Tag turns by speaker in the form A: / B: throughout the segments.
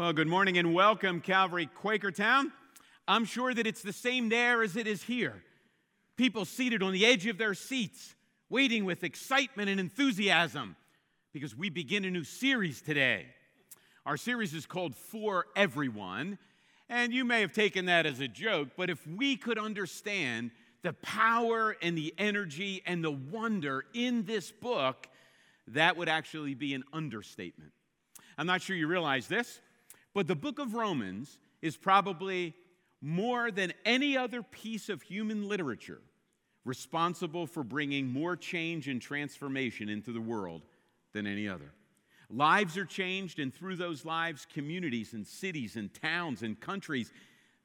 A: Well, good morning and welcome, Calvary Quakertown. I'm sure that it's the same there as it is here. People seated on the edge of their seats, waiting with excitement and enthusiasm because we begin a new series today. Our series is called For Everyone, and you may have taken that as a joke, but if we could understand the power and the energy and the wonder in this book, that would actually be an understatement. I'm not sure you realize this, but the book of Romans is probably more than any other piece of human literature responsible for bringing more change and transformation into the world than any other. Lives are changed, and through those lives, communities and cities and towns and countries.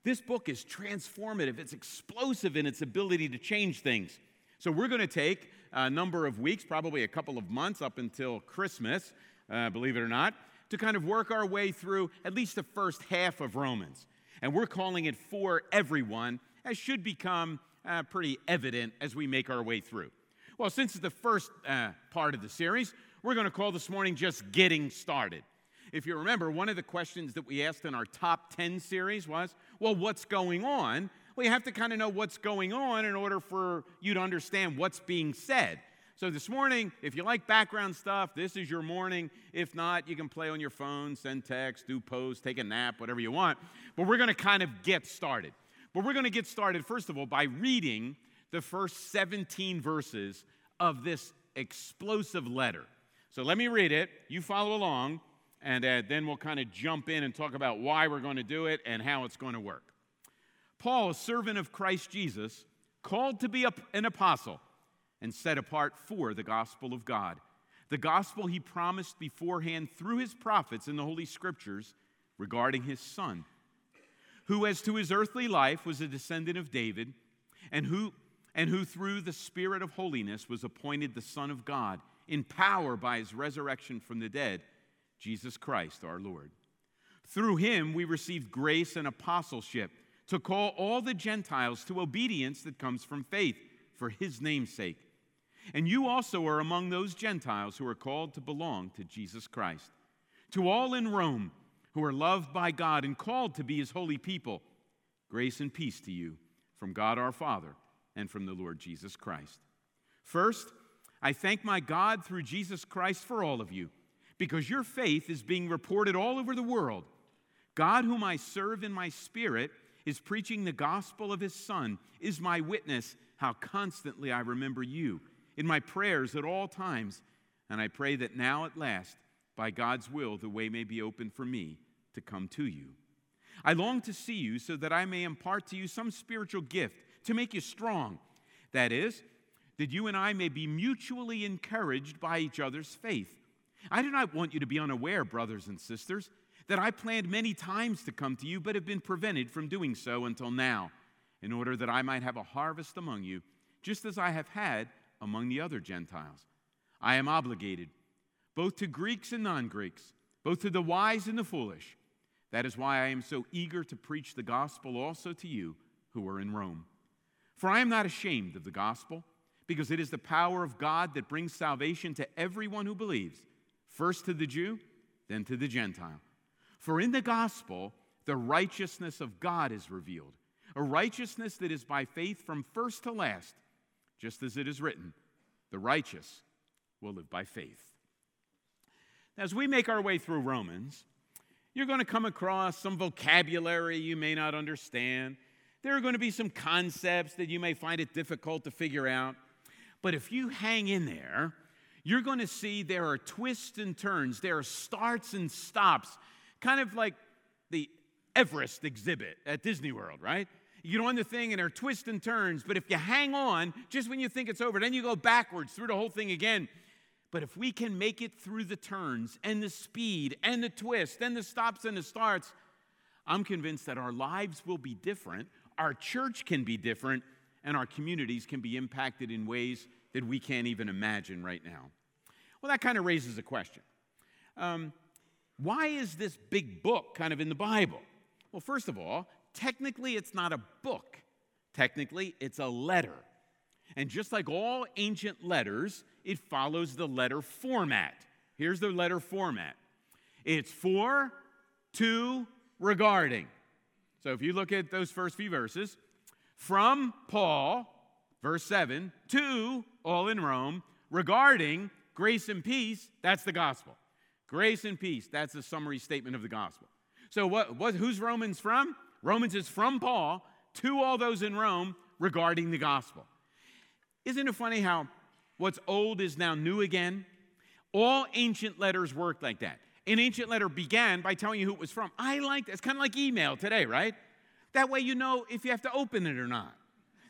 A: This book is transformative, it's explosive in its ability to change things. So, we're going to take a number of weeks, probably a couple of months up until Christmas, uh, believe it or not, to kind of work our way through at least the first half of Romans. And we're calling it for everyone, as should become uh, pretty evident as we make our way through. Well, since it's the first uh, part of the series, we're going to call this morning just Getting Started. If you remember, one of the questions that we asked in our top 10 series was, well, what's going on? Well, you have to kind of know what's going on in order for you to understand what's being said. So this morning, if you like background stuff, this is your morning. If not, you can play on your phone, send text, do posts, take a nap, whatever you want. But we're going to kind of get started. But we're going to get started, first of all, by reading the first 17 verses of this explosive letter. So let me read it. You follow along, and uh, then we'll kind of jump in and talk about why we're going to do it and how it's going to work. Paul, a servant of Christ Jesus, called to be an apostle and set apart for the gospel of God. The gospel he promised beforehand through his prophets in the Holy Scriptures regarding his son, who, as to his earthly life, was a descendant of David, and who, and who through the Spirit of holiness was appointed the Son of God in power by his resurrection from the dead, Jesus Christ our Lord. Through him we received grace and apostleship to call all the Gentiles to obedience that comes from faith for his name's sake. And you also are among those Gentiles who are called to belong to Jesus Christ. To all in Rome who are loved by God and called to be his holy people, grace and peace to you from God our Father and from the Lord Jesus Christ. First, I thank my God through Jesus Christ for all of you, because your faith is being reported all over the world. God, whom I serve in my spirit, is preaching the gospel of his Son, is my witness how constantly I remember you in my prayers at all times. And I pray that now at last, by God's will, the way may be open for me to come to you. I long to see you so that I may impart to you some spiritual gift to make you strong. That is, that you and I may be mutually encouraged by each other's faith. I do not want you to be unaware, brothers and sisters, that I planned many times to come to you, but have been prevented from doing so until now, in order that I might have a harvest among you, just as I have had among the other Gentiles. I am obligated both to Greeks and non Greeks, both to the wise and the foolish. That is why I am so eager to preach the gospel also to you who are in Rome. For I am not ashamed of the gospel, because it is the power of God that brings salvation to everyone who believes, first to the Jew, then to the Gentile. For in the gospel, the righteousness of God is revealed, a righteousness that is by faith from first to last, just as it is written, the righteous will live by faith. As we make our way through Romans, you're going to come across some vocabulary you may not understand. There are going to be some concepts that you may find it difficult to figure out. But if you hang in there, you're going to see there are twists and turns, there are starts and stops, kind of like the Everest exhibit at Disney World, right? You get on the thing and there are twists and turns, but if you hang on just when you think it's over, then you go backwards through the whole thing again. But if we can make it through the turns and the speed and the twist and the stops and the starts, I'm convinced that our lives will be different, our church can be different, and our communities can be impacted in ways that we can't even imagine right now. Well, that kind of raises a question. Um, why is this big book kind of in the Bible? Well, first of all, technically it's not a book, technically it's a letter. And just like all ancient letters, it follows the letter format. Here's the letter format it's for, to regarding. So if you look at those first few verses, from Paul, verse 7, to all in Rome, regarding grace and peace, that's the gospel. Grace and peace, that's the summary statement of the gospel. So what, what who's Romans from? Romans is from Paul to all those in Rome regarding the gospel. Isn't it funny how what's old is now new again? All ancient letters worked like that. An ancient letter began by telling you who it was from. I like that. It's kind of like email today, right? That way you know if you have to open it or not.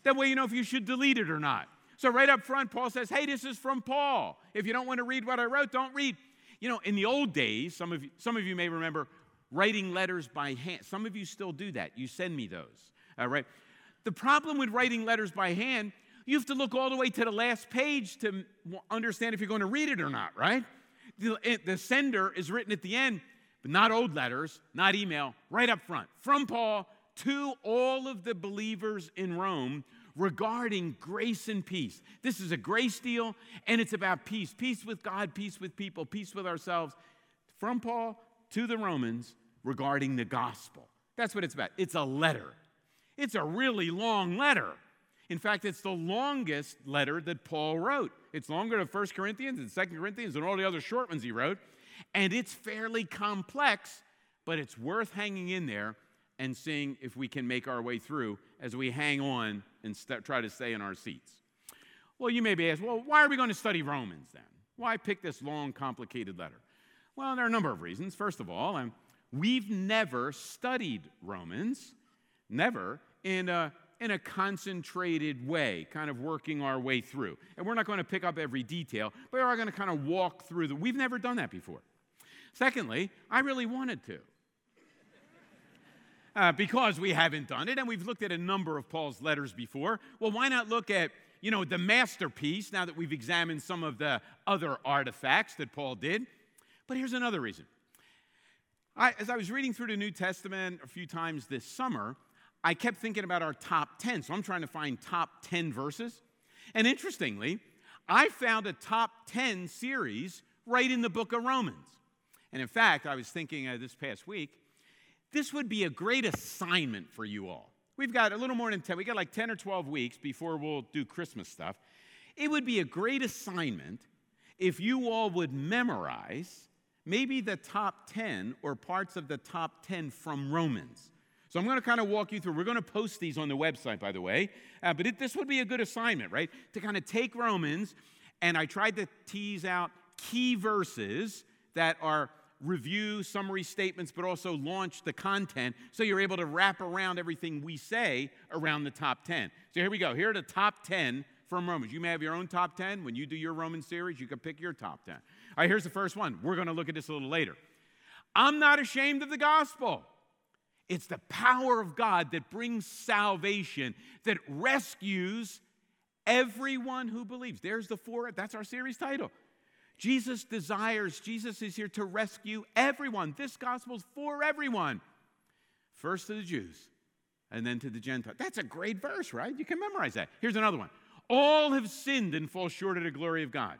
A: That way you know if you should delete it or not. So, right up front, Paul says, Hey, this is from Paul. If you don't want to read what I wrote, don't read. You know, in the old days, some of you, some of you may remember writing letters by hand. Some of you still do that. You send me those. All right. The problem with writing letters by hand, you have to look all the way to the last page to understand if you're going to read it or not, right? The, eh, the sender is written at the end, but not old letters, not email, right up front. From Paul to all of the believers in Rome regarding grace and peace. This is a grace deal, and it's about peace peace with God, peace with people, peace with ourselves. From Paul to the Romans regarding the gospel. That's what it's about. It's a letter. It's a really long letter. In fact, it's the longest letter that Paul wrote. It's longer than 1 Corinthians and 2 Corinthians and all the other short ones he wrote. And it's fairly complex, but it's worth hanging in there and seeing if we can make our way through as we hang on and st- try to stay in our seats. Well, you may be asked, well, why are we going to study Romans then? Why pick this long, complicated letter? Well, there are a number of reasons. First of all, um, we've never studied Romans, never, in a, in a concentrated way, kind of working our way through. And we're not going to pick up every detail, but we are going to kind of walk through the. We've never done that before. Secondly, I really wanted to uh, because we haven't done it, and we've looked at a number of Paul's letters before. Well, why not look at you know the masterpiece now that we've examined some of the other artifacts that Paul did? But here's another reason. I, as I was reading through the New Testament a few times this summer, I kept thinking about our top 10. So I'm trying to find top 10 verses. And interestingly, I found a top 10 series right in the book of Romans. And in fact, I was thinking uh, this past week, this would be a great assignment for you all. We've got a little more than 10, we got like 10 or 12 weeks before we'll do Christmas stuff. It would be a great assignment if you all would memorize maybe the top 10 or parts of the top 10 from Romans. So I'm going to kind of walk you through. We're going to post these on the website, by the way. Uh, but it, this would be a good assignment, right? To kind of take Romans, and I tried to tease out key verses that are review summary statements, but also launch the content so you're able to wrap around everything we say around the top 10. So here we go. Here are the top 10 from Romans. You may have your own top 10. When you do your Roman series, you can pick your top 10. All right, here's the first one. We're going to look at this a little later. I'm not ashamed of the gospel. It's the power of God that brings salvation, that rescues everyone who believes. There's the for, that's our series title. Jesus desires, Jesus is here to rescue everyone. This gospel is for everyone. First to the Jews, and then to the Gentiles. That's a great verse, right? You can memorize that. Here's another one All have sinned and fall short of the glory of God.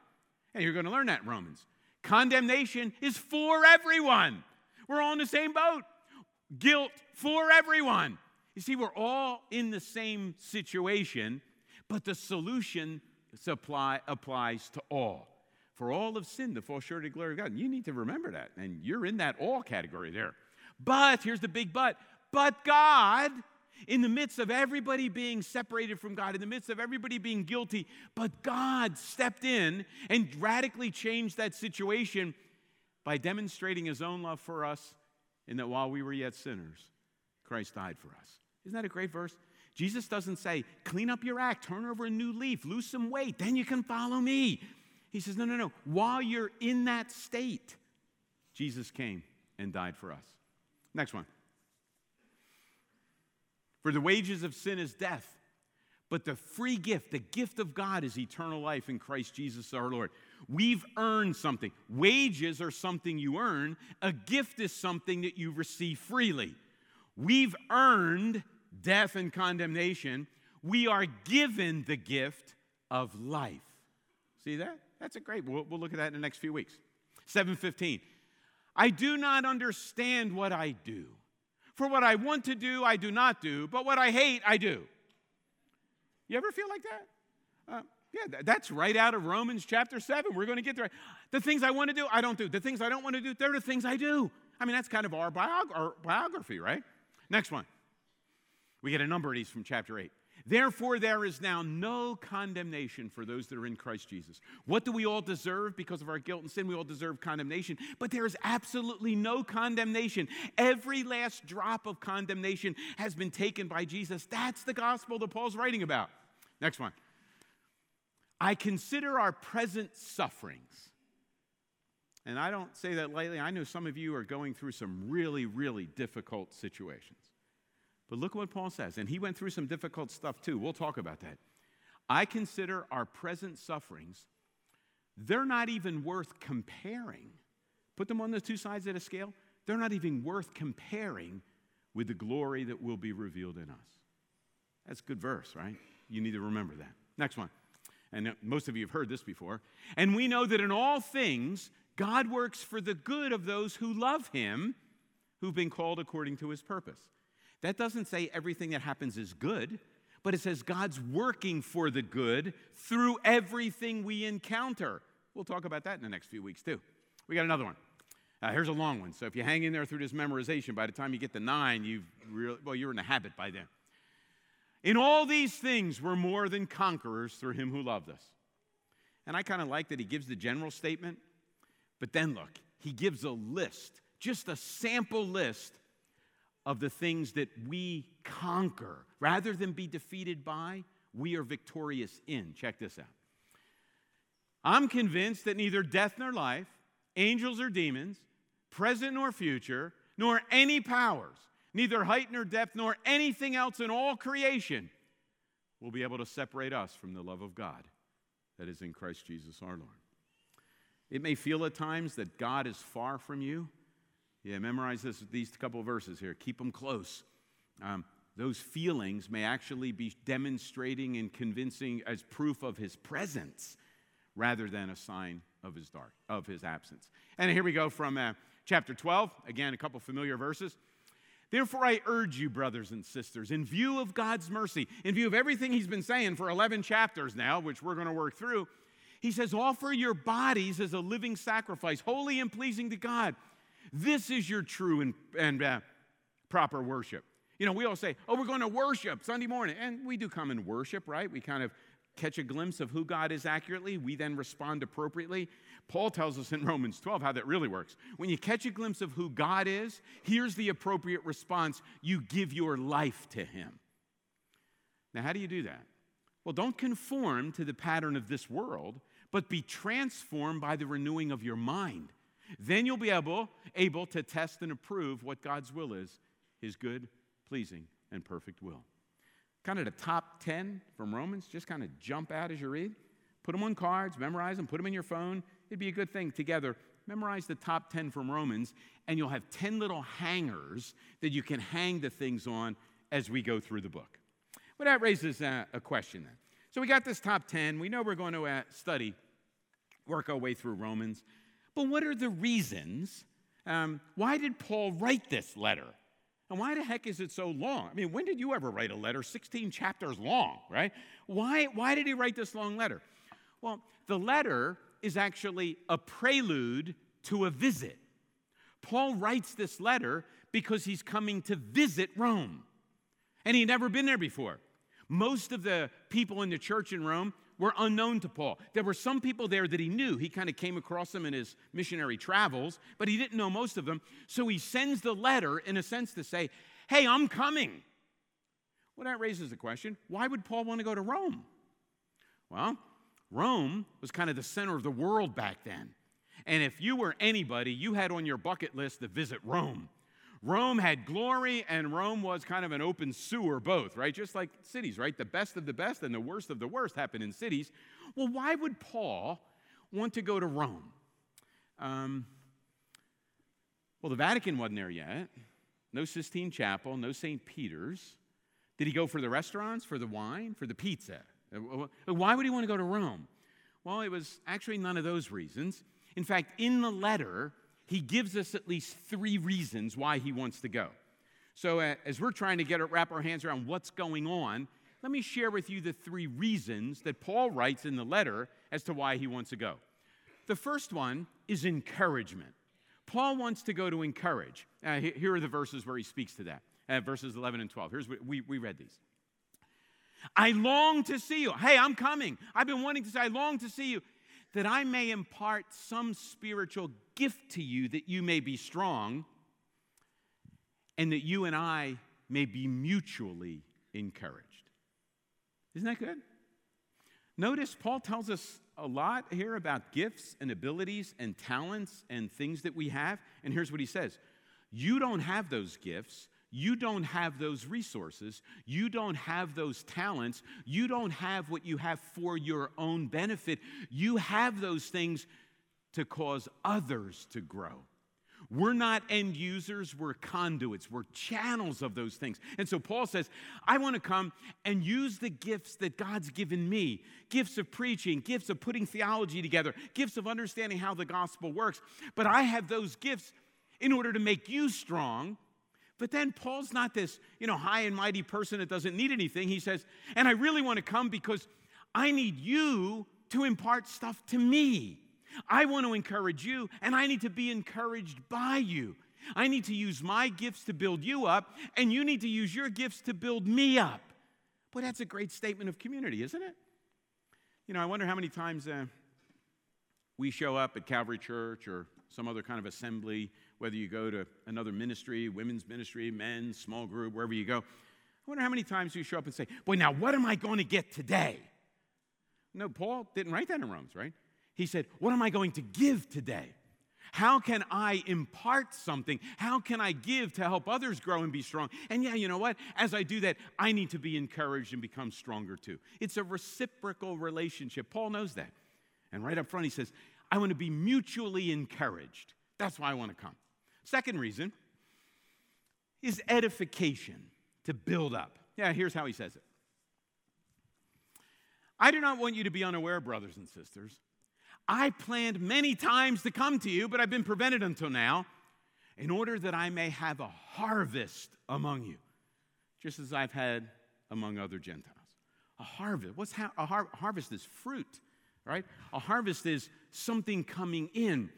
A: And you're going to learn that Romans. Condemnation is for everyone. We're all in the same boat. Guilt for everyone. You see, we're all in the same situation, but the solution supply applies to all. For all of sin to fall short of the glory of God. And you need to remember that. And you're in that all category there. But, here's the big but, but God, in the midst of everybody being separated from God, in the midst of everybody being guilty, but God stepped in and radically changed that situation by demonstrating his own love for us in that while we were yet sinners, Christ died for us. Isn't that a great verse? Jesus doesn't say, clean up your act, turn over a new leaf, lose some weight, then you can follow me. He says, No, no, no. While you're in that state, Jesus came and died for us. Next one. For the wages of sin is death, but the free gift, the gift of God, is eternal life in Christ Jesus our Lord. We've earned something. Wages are something you earn, a gift is something that you receive freely. We've earned death and condemnation. We are given the gift of life. See that? That's a great. We'll, we'll look at that in the next few weeks. 715. I do not understand what I do. For what I want to do, I do not do, but what I hate, I do. You ever feel like that? Uh, yeah, that's right out of Romans chapter 7. We're going to get there. The things I want to do, I don't do. The things I don't want to do, they're the things I do. I mean, that's kind of our, biog- our biography, right? Next one. We get a number of these from chapter 8. Therefore, there is now no condemnation for those that are in Christ Jesus. What do we all deserve because of our guilt and sin? We all deserve condemnation, but there is absolutely no condemnation. Every last drop of condemnation has been taken by Jesus. That's the gospel that Paul's writing about. Next one. I consider our present sufferings. And I don't say that lightly. I know some of you are going through some really, really difficult situations. But look what Paul says. And he went through some difficult stuff too. We'll talk about that. I consider our present sufferings, they're not even worth comparing. Put them on the two sides of the scale. They're not even worth comparing with the glory that will be revealed in us. That's a good verse, right? You need to remember that. Next one. And most of you have heard this before. And we know that in all things, God works for the good of those who love him, who've been called according to his purpose. That doesn't say everything that happens is good, but it says God's working for the good through everything we encounter. We'll talk about that in the next few weeks, too. We got another one. Uh, here's a long one. So if you hang in there through this memorization, by the time you get to nine, you've really, well, you're in a habit by then. In all these things, we're more than conquerors through him who loved us. And I kind of like that he gives the general statement, but then look, he gives a list, just a sample list of the things that we conquer. Rather than be defeated by, we are victorious in. Check this out. I'm convinced that neither death nor life, angels or demons, present nor future, nor any powers, neither height nor depth, nor anything else in all creation will be able to separate us from the love of God that is in Christ Jesus our Lord. It may feel at times that God is far from you. Yeah, memorize this, these couple verses here. Keep them close. Um, those feelings may actually be demonstrating and convincing as proof of his presence rather than a sign of his dark of his absence. And here we go from uh, chapter 12. Again, a couple familiar verses. Therefore, I urge you, brothers and sisters, in view of God's mercy, in view of everything he's been saying for 11 chapters now, which we're going to work through, he says, offer your bodies as a living sacrifice, holy and pleasing to God. This is your true and, and uh, proper worship. You know, we all say, oh, we're going to worship Sunday morning. And we do come and worship, right? We kind of catch a glimpse of who God is accurately. We then respond appropriately. Paul tells us in Romans 12 how that really works. When you catch a glimpse of who God is, here's the appropriate response you give your life to Him. Now, how do you do that? Well, don't conform to the pattern of this world, but be transformed by the renewing of your mind. Then you'll be able, able to test and approve what God's will is his good, pleasing, and perfect will. Kind of the top 10 from Romans, just kind of jump out as you read. Put them on cards, memorize them, put them in your phone. It'd be a good thing together. Memorize the top 10 from Romans, and you'll have 10 little hangers that you can hang the things on as we go through the book. Well, that raises uh, a question then. So we got this top 10. We know we're going to uh, study, work our way through Romans. But what are the reasons? Um, why did Paul write this letter? And why the heck is it so long? I mean, when did you ever write a letter 16 chapters long, right? Why, why did he write this long letter? Well, the letter is actually a prelude to a visit. Paul writes this letter because he's coming to visit Rome. And he'd never been there before. Most of the people in the church in Rome were unknown to Paul. There were some people there that he knew. He kind of came across them in his missionary travels, but he didn't know most of them. So he sends the letter, in a sense, to say, Hey, I'm coming. Well, that raises the question why would Paul want to go to Rome? Well, Rome was kind of the center of the world back then. And if you were anybody, you had on your bucket list to visit Rome. Rome had glory and Rome was kind of an open sewer, both, right? Just like cities, right? The best of the best and the worst of the worst happen in cities. Well, why would Paul want to go to Rome? Um, well, the Vatican wasn't there yet. No Sistine Chapel, no St. Peter's. Did he go for the restaurants, for the wine, for the pizza? Uh, why would he want to go to Rome? Well, it was actually none of those reasons. In fact, in the letter, he gives us at least three reasons why he wants to go. So, uh, as we're trying to get it, wrap our hands around what's going on, let me share with you the three reasons that Paul writes in the letter as to why he wants to go. The first one is encouragement. Paul wants to go to encourage. Uh, here are the verses where he speaks to that uh, verses 11 and 12. Here's what we, we read these. I long to see you. Hey, I'm coming. I've been wanting to say, I long to see you, that I may impart some spiritual gift to you that you may be strong, and that you and I may be mutually encouraged. Isn't that good? Notice Paul tells us a lot here about gifts and abilities and talents and things that we have. And here's what he says You don't have those gifts. You don't have those resources. You don't have those talents. You don't have what you have for your own benefit. You have those things to cause others to grow. We're not end users, we're conduits, we're channels of those things. And so Paul says, I want to come and use the gifts that God's given me gifts of preaching, gifts of putting theology together, gifts of understanding how the gospel works. But I have those gifts in order to make you strong. But then Paul's not this, you know, high and mighty person that doesn't need anything. He says, and I really want to come because I need you to impart stuff to me. I want to encourage you, and I need to be encouraged by you. I need to use my gifts to build you up, and you need to use your gifts to build me up. Boy, that's a great statement of community, isn't it? You know, I wonder how many times uh, we show up at Calvary Church or some other kind of assembly, whether you go to another ministry, women's ministry, men's, small group, wherever you go. I wonder how many times you show up and say, Boy, now what am I going to get today? No, Paul didn't write that in Romans, right? He said, What am I going to give today? How can I impart something? How can I give to help others grow and be strong? And yeah, you know what? As I do that, I need to be encouraged and become stronger too. It's a reciprocal relationship. Paul knows that. And right up front, he says, I want to be mutually encouraged. That's why I want to come. Second reason is edification, to build up. Yeah, here's how he says it I do not want you to be unaware, brothers and sisters I planned many times to come to you, but I've been prevented until now, in order that I may have a harvest among you, just as I've had among other Gentiles. A harvest. What's ha- a har- harvest? Is fruit, right? A harvest is something coming in.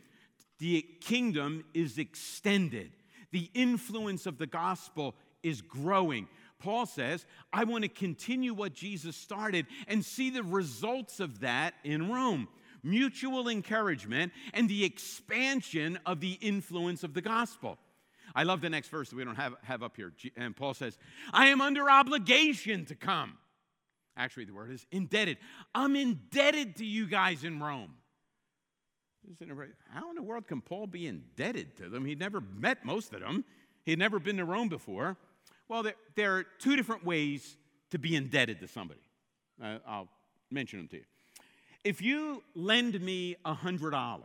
A: The kingdom is extended. The influence of the gospel is growing. Paul says, I want to continue what Jesus started and see the results of that in Rome mutual encouragement, and the expansion of the influence of the gospel. I love the next verse that we don't have, have up here. And Paul says, I am under obligation to come. Actually, the word is indebted. I'm indebted to you guys in Rome. How in the world can Paul be indebted to them? He'd never met most of them, he'd never been to Rome before. Well, there, there are two different ways to be indebted to somebody. Uh, I'll mention them to you. If you lend me $100,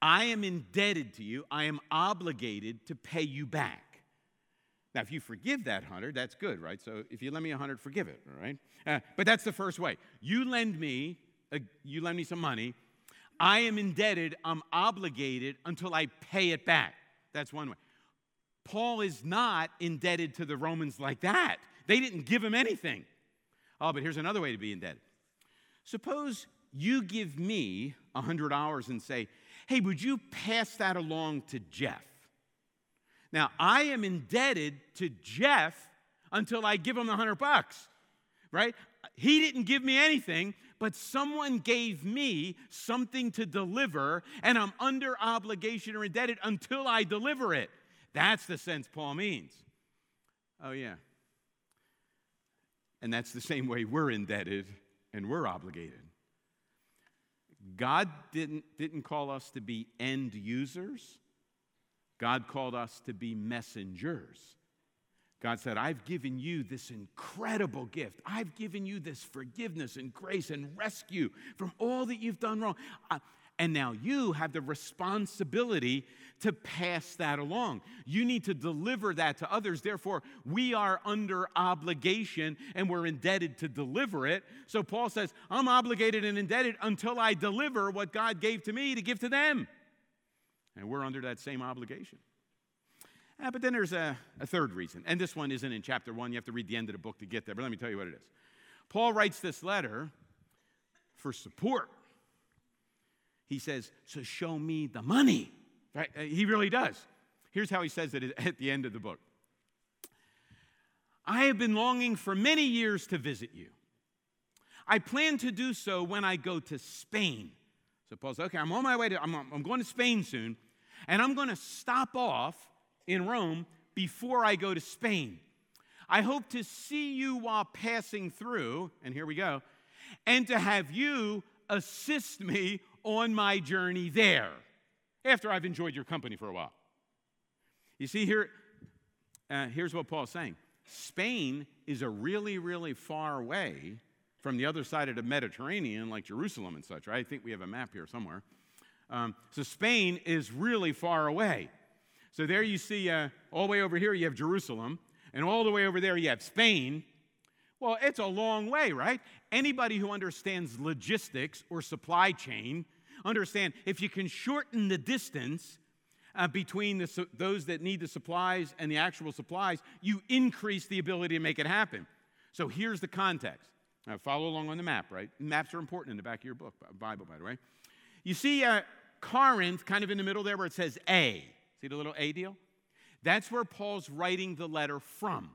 A: I am indebted to you. I am obligated to pay you back. Now, if you forgive that 100, that's good, right? So if you lend me 100, forgive it, all right? Uh, but that's the first way. You lend me, uh, you lend me some money. I am indebted, I'm obligated until I pay it back. That's one way. Paul is not indebted to the Romans like that. They didn't give him anything. Oh, but here's another way to be indebted. Suppose you give me a $100 and say, hey, would you pass that along to Jeff? Now, I am indebted to Jeff until I give him the 100 bucks, right? He didn't give me anything, but someone gave me something to deliver, and I'm under obligation or indebted until I deliver it. That's the sense Paul means. Oh, yeah. And that's the same way we're indebted and we're obligated. God didn't, didn't call us to be end users, God called us to be messengers. God said, I've given you this incredible gift. I've given you this forgiveness and grace and rescue from all that you've done wrong. Uh, and now you have the responsibility to pass that along. You need to deliver that to others. Therefore, we are under obligation and we're indebted to deliver it. So Paul says, I'm obligated and indebted until I deliver what God gave to me to give to them. And we're under that same obligation. Uh, but then there's a, a third reason. And this one isn't in chapter one. You have to read the end of the book to get there. But let me tell you what it is. Paul writes this letter for support. He says, So show me the money. Right? Uh, he really does. Here's how he says it at the end of the book I have been longing for many years to visit you. I plan to do so when I go to Spain. So Paul says, Okay, I'm on my way to, I'm, I'm going to Spain soon, and I'm going to stop off in Rome before I go to Spain. I hope to see you while passing through, and here we go, and to have you assist me on my journey there after I've enjoyed your company for a while. You see, here, uh, here's what Paul's saying Spain is a really, really far way from the other side of the Mediterranean, like Jerusalem and such, right? I think we have a map here somewhere. Um, so Spain is really far away. So there you see, uh, all the way over here, you have Jerusalem, and all the way over there, you have Spain. Well, it's a long way, right? Anybody who understands logistics or supply chain understand if you can shorten the distance uh, between the, those that need the supplies and the actual supplies, you increase the ability to make it happen. So here's the context. Now, follow along on the map, right? Maps are important in the back of your book, Bible, by the way. You see uh, Corinth kind of in the middle there where it says A. See the little A deal? That's where Paul's writing the letter from.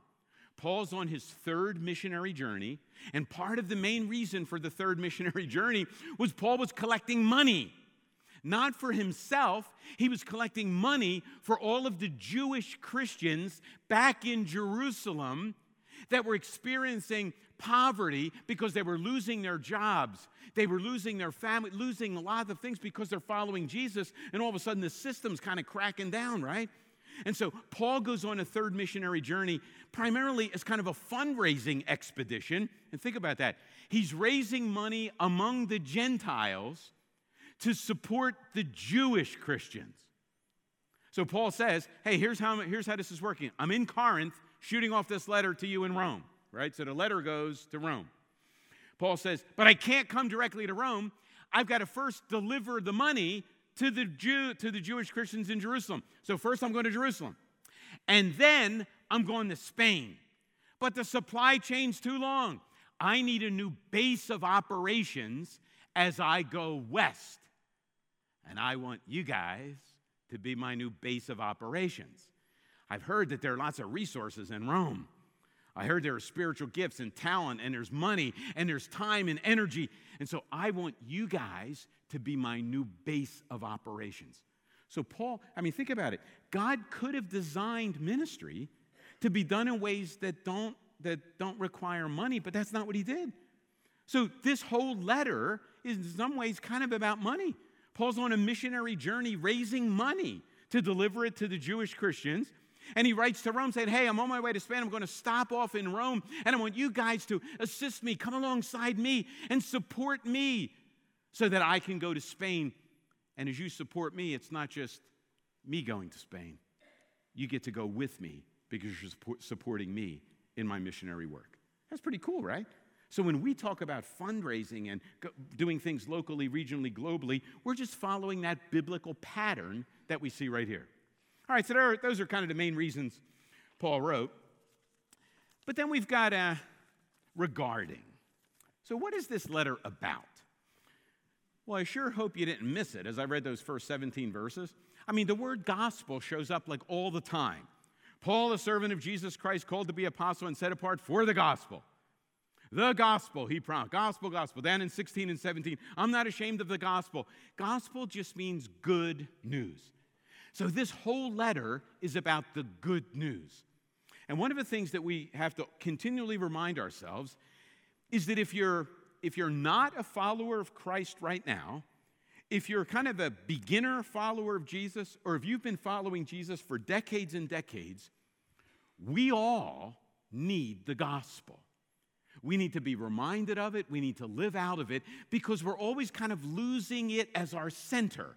A: Paul's on his third missionary journey, and part of the main reason for the third missionary journey was Paul was collecting money. Not for himself, he was collecting money for all of the Jewish Christians back in Jerusalem that were experiencing poverty because they were losing their jobs. They were losing their family, losing a lot of things because they're following Jesus, and all of a sudden the system's kind of cracking down, right? And so Paul goes on a third missionary journey, primarily as kind of a fundraising expedition. And think about that. He's raising money among the Gentiles to support the Jewish Christians. So Paul says, hey, here's how, here's how this is working. I'm in Corinth shooting off this letter to you in Rome right? So the letter goes to Rome. Paul says, But I can't come directly to Rome. I've got to first deliver the money to the, Jew, to the Jewish Christians in Jerusalem. So first I'm going to Jerusalem. And then I'm going to Spain. But the supply chain's too long. I need a new base of operations as I go west. And I want you guys to be my new base of operations. I've heard that there are lots of resources in Rome. I heard there are spiritual gifts and talent, and there's money, and there's time and energy. And so I want you guys to be my new base of operations. So, Paul, I mean, think about it. God could have designed ministry to be done in ways that don't, that don't require money, but that's not what he did. So, this whole letter is in some ways kind of about money. Paul's on a missionary journey raising money to deliver it to the Jewish Christians and he writes to Rome saying, Hey, I'm on my way to Spain. I'm going to stop off in Rome, and I want you guys to assist me, come alongside me, and support me so that I can go to Spain. And as you support me, it's not just me going to Spain, you get to go with me because you're supporting me in my missionary work. That's pretty cool, right? So when we talk about fundraising and doing things locally, regionally, globally, we're just following that biblical pattern that we see right here. All right, so are, those are kind of the main reasons Paul wrote. But then we've got a regarding. So, what is this letter about? Well, I sure hope you didn't miss it as I read those first 17 verses. I mean, the word gospel shows up like all the time. Paul, a servant of Jesus Christ, called to be apostle and set apart for the gospel. The gospel, he promised. Gospel, gospel. Then in 16 and 17, I'm not ashamed of the gospel. Gospel just means good news. So, this whole letter is about the good news. And one of the things that we have to continually remind ourselves is that if you're, if you're not a follower of Christ right now, if you're kind of a beginner follower of Jesus, or if you've been following Jesus for decades and decades, we all need the gospel. We need to be reminded of it. We need to live out of it because we're always kind of losing it as our center.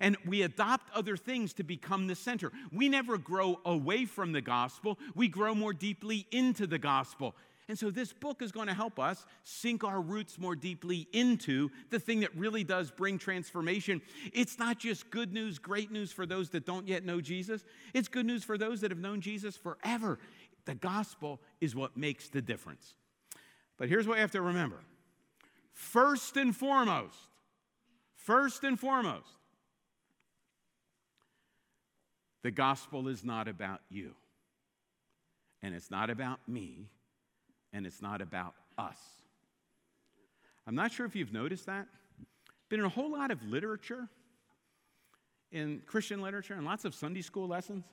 A: And we adopt other things to become the center. We never grow away from the gospel, we grow more deeply into the gospel. And so this book is going to help us sink our roots more deeply into the thing that really does bring transformation. It's not just good news, great news for those that don't yet know Jesus, it's good news for those that have known Jesus forever. The gospel is what makes the difference. But here's what you have to remember first and foremost, first and foremost, the gospel is not about you, and it's not about me and it's not about us. I'm not sure if you've noticed that. Been in a whole lot of literature, in Christian literature, and lots of Sunday school lessons,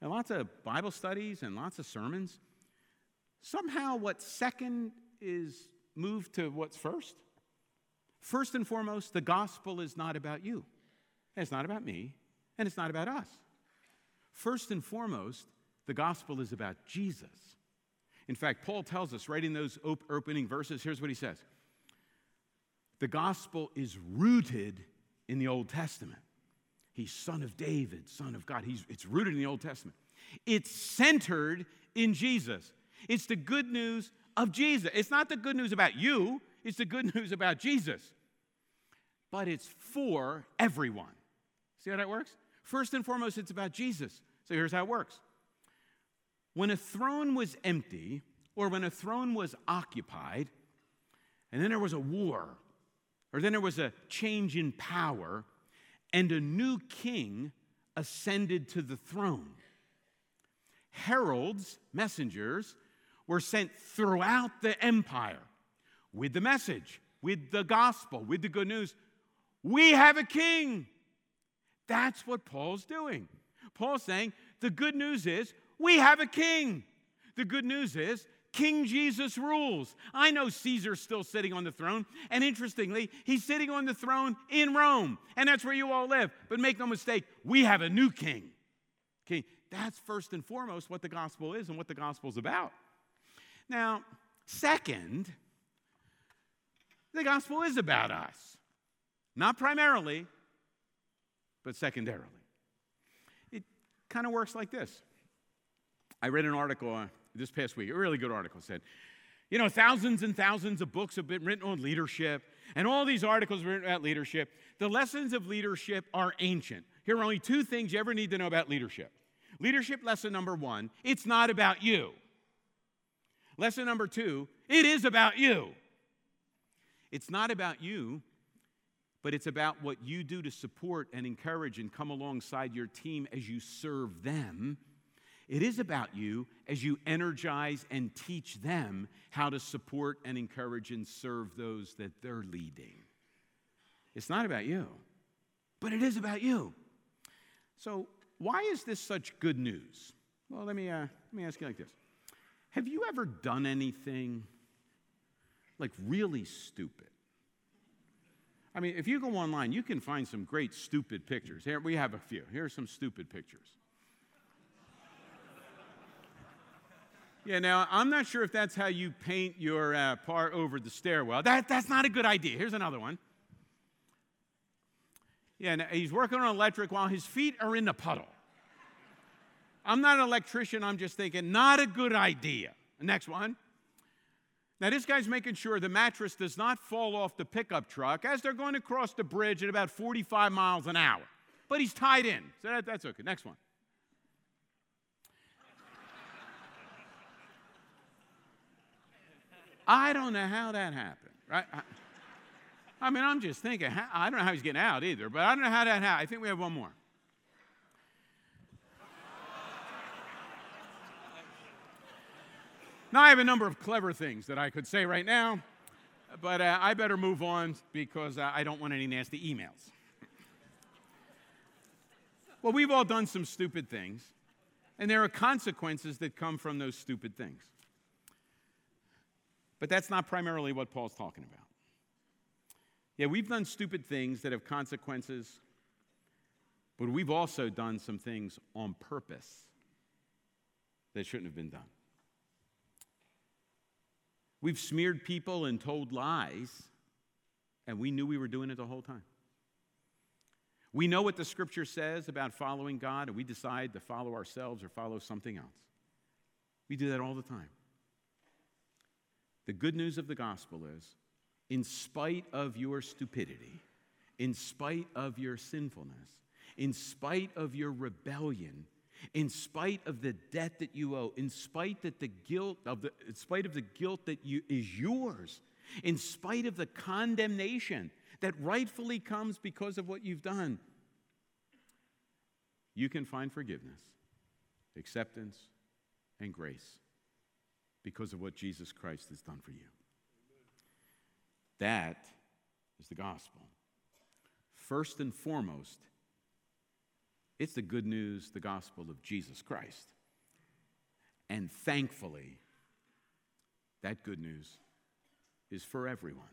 A: and lots of Bible studies, and lots of sermons. Somehow, what's second is moved to what's first. First and foremost, the gospel is not about you, and it's not about me, and it's not about us. First and foremost, the gospel is about Jesus. In fact, Paul tells us right in those opening verses, here's what he says The gospel is rooted in the Old Testament. He's son of David, son of God. He's, it's rooted in the Old Testament. It's centered in Jesus. It's the good news of Jesus. It's not the good news about you, it's the good news about Jesus. But it's for everyone. See how that works? First and foremost, it's about Jesus. So here's how it works when a throne was empty, or when a throne was occupied, and then there was a war, or then there was a change in power, and a new king ascended to the throne. Heralds, messengers, were sent throughout the empire with the message, with the gospel, with the good news. We have a king. That's what Paul's doing. Paul's saying the good news is we have a king. The good news is King Jesus rules. I know Caesar's still sitting on the throne, and interestingly, he's sitting on the throne in Rome, and that's where you all live. But make no mistake, we have a new king. Okay, that's first and foremost what the gospel is and what the gospel's about. Now, second, the gospel is about us. Not primarily, but secondarily. It kind of works like this I read an article uh, this past week, a really good article said, you know, thousands and thousands of books have been written on leadership, and all these articles written about leadership. The lessons of leadership are ancient. Here are only two things you ever need to know about leadership. Leadership lesson number one it's not about you. Lesson number two it is about you. It's not about you, but it's about what you do to support and encourage and come alongside your team as you serve them it is about you as you energize and teach them how to support and encourage and serve those that they're leading. It's not about you, but it is about you. So, why is this such good news? Well, let me, uh, let me ask you like this Have you ever done anything like really stupid? I mean, if you go online, you can find some great stupid pictures. Here, we have a few. Here are some stupid pictures. Yeah, now I'm not sure if that's how you paint your uh, part over the stairwell. That, that's not a good idea. Here's another one. Yeah, he's working on electric while his feet are in the puddle. I'm not an electrician, I'm just thinking, not a good idea. Next one. Now, this guy's making sure the mattress does not fall off the pickup truck as they're going to cross the bridge at about 45 miles an hour. But he's tied in, so that, that's okay. Next one. I don't know how that happened, right? I, I mean, I'm just thinking, I don't know how he's getting out either, but I don't know how that happened. I think we have one more. Now, I have a number of clever things that I could say right now, but uh, I better move on because uh, I don't want any nasty emails. well, we've all done some stupid things, and there are consequences that come from those stupid things. But that's not primarily what Paul's talking about. Yeah, we've done stupid things that have consequences, but we've also done some things on purpose that shouldn't have been done. We've smeared people and told lies, and we knew we were doing it the whole time. We know what the scripture says about following God, and we decide to follow ourselves or follow something else. We do that all the time. The good news of the gospel is in spite of your stupidity, in spite of your sinfulness, in spite of your rebellion, in spite of the debt that you owe, in spite that the guilt of the, in spite of the guilt that you, is yours, in spite of the condemnation that rightfully comes because of what you've done, you can find forgiveness, acceptance, and grace because of what Jesus Christ has done for you. That is the gospel. First and foremost, it's the good news, the gospel of Jesus Christ. And thankfully, that good news is for everyone.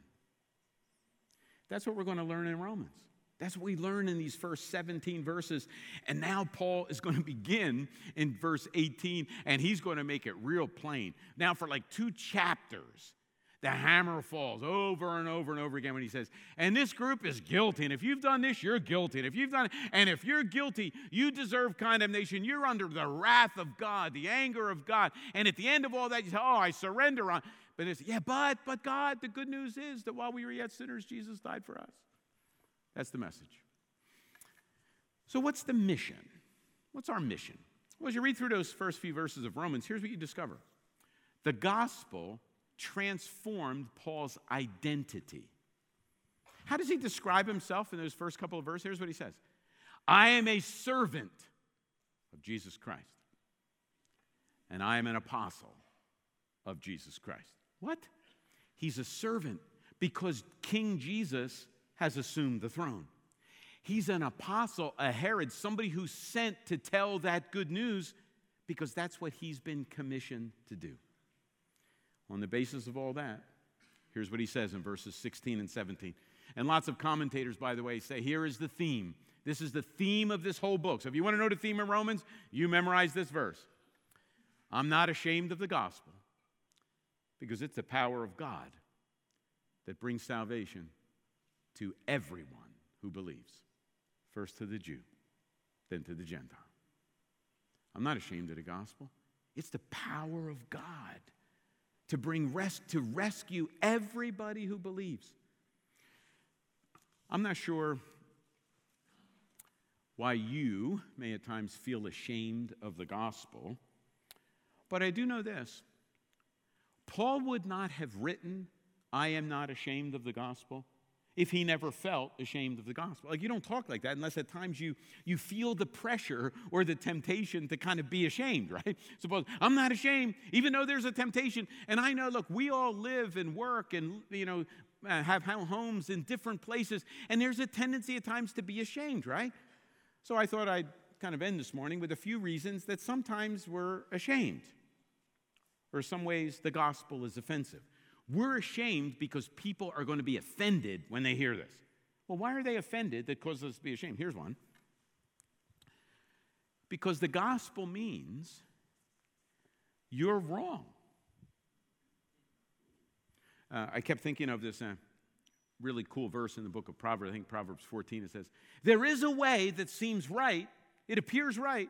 A: That's what we're going to learn in Romans. That's what we learn in these first 17 verses. And now Paul is going to begin in verse 18, and he's going to make it real plain. Now, for like two chapters, the hammer falls over and over and over again when he says, and this group is guilty. And if you've done this, you're guilty. And if you've done and if you're guilty, you deserve condemnation. You're under the wrath of God, the anger of God. And at the end of all that, you say, Oh, I surrender on. But it's, yeah, but, but God, the good news is that while we were yet sinners, Jesus died for us. That's the message. So, what's the mission? What's our mission? Well, as you read through those first few verses of Romans, here's what you discover the gospel transformed Paul's identity. How does he describe himself in those first couple of verses? Here's what he says I am a servant of Jesus Christ, and I am an apostle of Jesus Christ. What? He's a servant because King Jesus has assumed the throne. He's an apostle, a herald, somebody who's sent to tell that good news because that's what he's been commissioned to do. On the basis of all that, here's what he says in verses 16 and 17. And lots of commentators, by the way, say here is the theme. This is the theme of this whole book. So if you want to know the theme of Romans, you memorize this verse. I'm not ashamed of the gospel because it's the power of God that brings salvation to everyone who believes, first to the Jew, then to the Gentile. I'm not ashamed of the gospel. It's the power of God to bring rest, to rescue everybody who believes. I'm not sure why you may at times feel ashamed of the gospel, but I do know this. Paul would not have written, I am not ashamed of the gospel, if he never felt ashamed of the gospel. Like you don't talk like that unless at times you you feel the pressure or the temptation to kind of be ashamed, right? Suppose I'm not ashamed, even though there's a temptation. And I know, look, we all live and work and you know uh, have homes in different places, and there's a tendency at times to be ashamed, right? So I thought I'd kind of end this morning with a few reasons that sometimes we're ashamed, or some ways the gospel is offensive. We're ashamed because people are going to be offended when they hear this. Well, why are they offended that causes us to be ashamed? Here's one. Because the gospel means you're wrong. Uh, I kept thinking of this uh, really cool verse in the book of Proverbs. I think Proverbs 14, it says, There is a way that seems right, it appears right,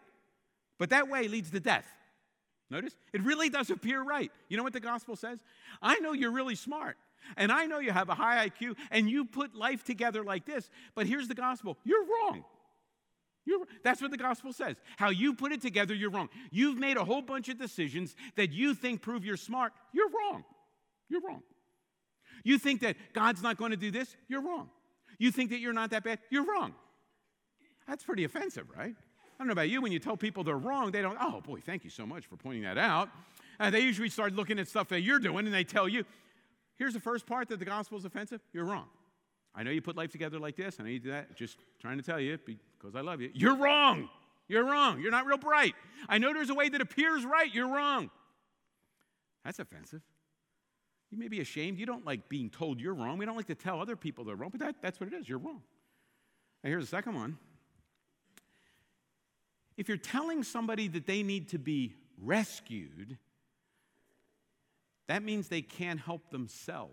A: but that way leads to death. Notice? It really does appear right. You know what the gospel says? I know you're really smart, and I know you have a high IQ, and you put life together like this, but here's the gospel you're wrong. You're, that's what the gospel says. How you put it together, you're wrong. You've made a whole bunch of decisions that you think prove you're smart. You're wrong. You're wrong. You think that God's not going to do this? You're wrong. You think that you're not that bad? You're wrong. That's pretty offensive, right? I don't know about you, when you tell people they're wrong, they don't, oh boy, thank you so much for pointing that out. Uh, they usually start looking at stuff that you're doing and they tell you, here's the first part that the gospel is offensive. You're wrong. I know you put life together like this. I know you do that. Just trying to tell you because I love you. You're wrong. You're wrong. You're not real bright. I know there's a way that appears right. You're wrong. That's offensive. You may be ashamed. You don't like being told you're wrong. We don't like to tell other people they're wrong, but that, that's what it is. You're wrong. And here's the second one if you're telling somebody that they need to be rescued, that means they can't help themselves.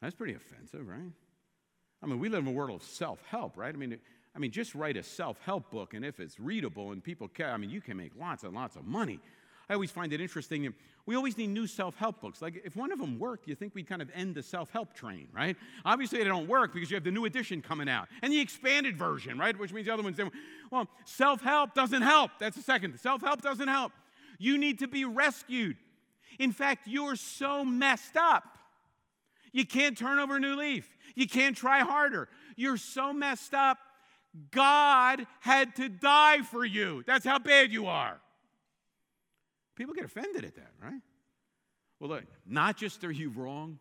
A: That's pretty offensive, right? I mean, we live in a world of self help, right? I mean, I mean, just write a self help book, and if it's readable and people care, I mean, you can make lots and lots of money. I always find it interesting. We always need new self help books. Like, if one of them worked, you think we'd kind of end the self help train, right? Obviously, they don't work because you have the new edition coming out and the expanded version, right? Which means the other ones don't. Well, self help doesn't help. That's the second. Self help doesn't help. You need to be rescued. In fact, you're so messed up. You can't turn over a new leaf. You can't try harder. You're so messed up. God had to die for you. That's how bad you are. People get offended at that, right? Well, look, not just are you wrong,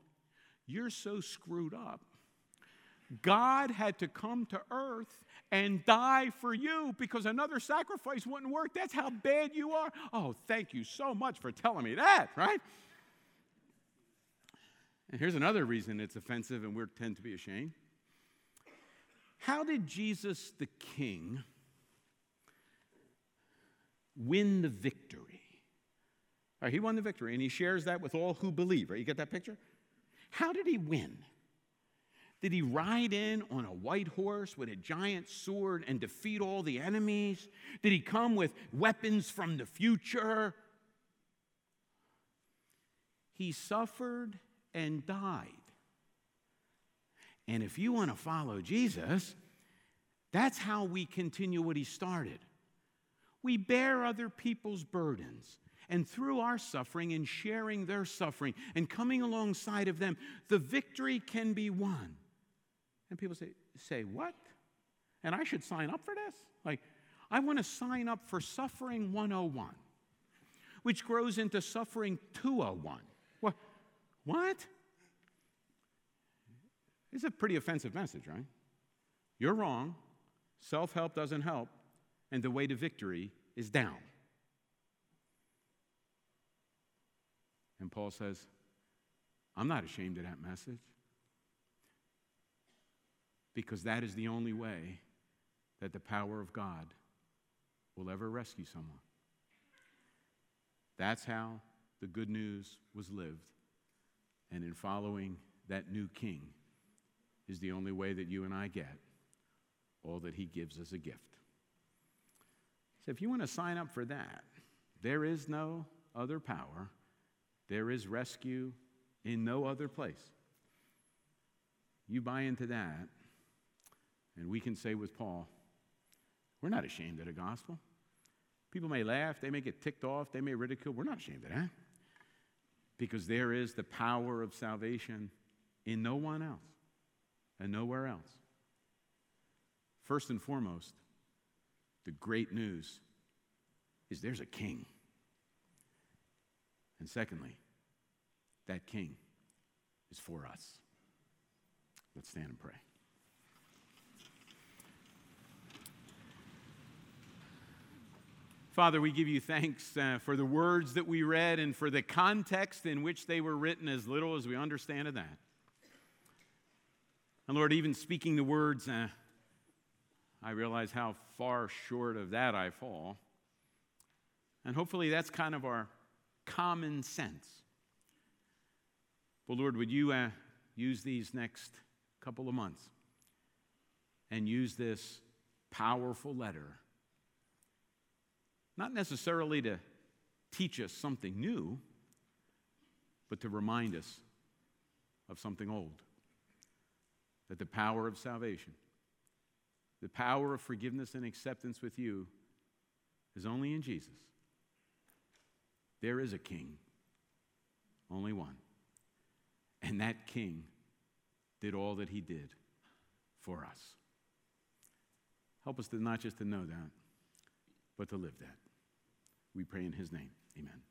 A: you're so screwed up. God had to come to earth and die for you because another sacrifice wouldn't work. That's how bad you are. Oh, thank you so much for telling me that, right? And here's another reason it's offensive and we tend to be ashamed. How did Jesus the King win the victory? Right, he won the victory and he shares that with all who believe, right? You get that picture? How did he win? Did he ride in on a white horse with a giant sword and defeat all the enemies? Did he come with weapons from the future? He suffered and died. And if you want to follow Jesus, that's how we continue what he started. We bear other people's burdens. And through our suffering and sharing their suffering and coming alongside of them, the victory can be won. And people say, say, what? And I should sign up for this? Like, I want to sign up for Suffering 101, which grows into Suffering 201. What? What? It's a pretty offensive message, right? You're wrong. Self help doesn't help. And the way to victory is down. And Paul says, I'm not ashamed of that message because that is the only way that the power of God will ever rescue someone. That's how the good news was lived. And in following that new king is the only way that you and I get all that he gives as a gift. So if you want to sign up for that, there is no other power, there is rescue in no other place. You buy into that, and we can say with Paul, we're not ashamed of the gospel. People may laugh, they may get ticked off, they may ridicule. We're not ashamed of that. Because there is the power of salvation in no one else and nowhere else. First and foremost, the great news is there's a king. And secondly, that king is for us. Let's stand and pray. Father, we give you thanks uh, for the words that we read and for the context in which they were written, as little as we understand of that. And Lord, even speaking the words, uh, I realize how far short of that I fall. And hopefully that's kind of our common sense. Well, Lord, would you uh, use these next couple of months and use this powerful letter not necessarily to teach us something new, but to remind us of something old. That the power of salvation, the power of forgiveness and acceptance with you, is only in Jesus. There is a king, only one. And that king did all that he did for us. Help us to not just to know that, but to live that. We pray in his name. Amen.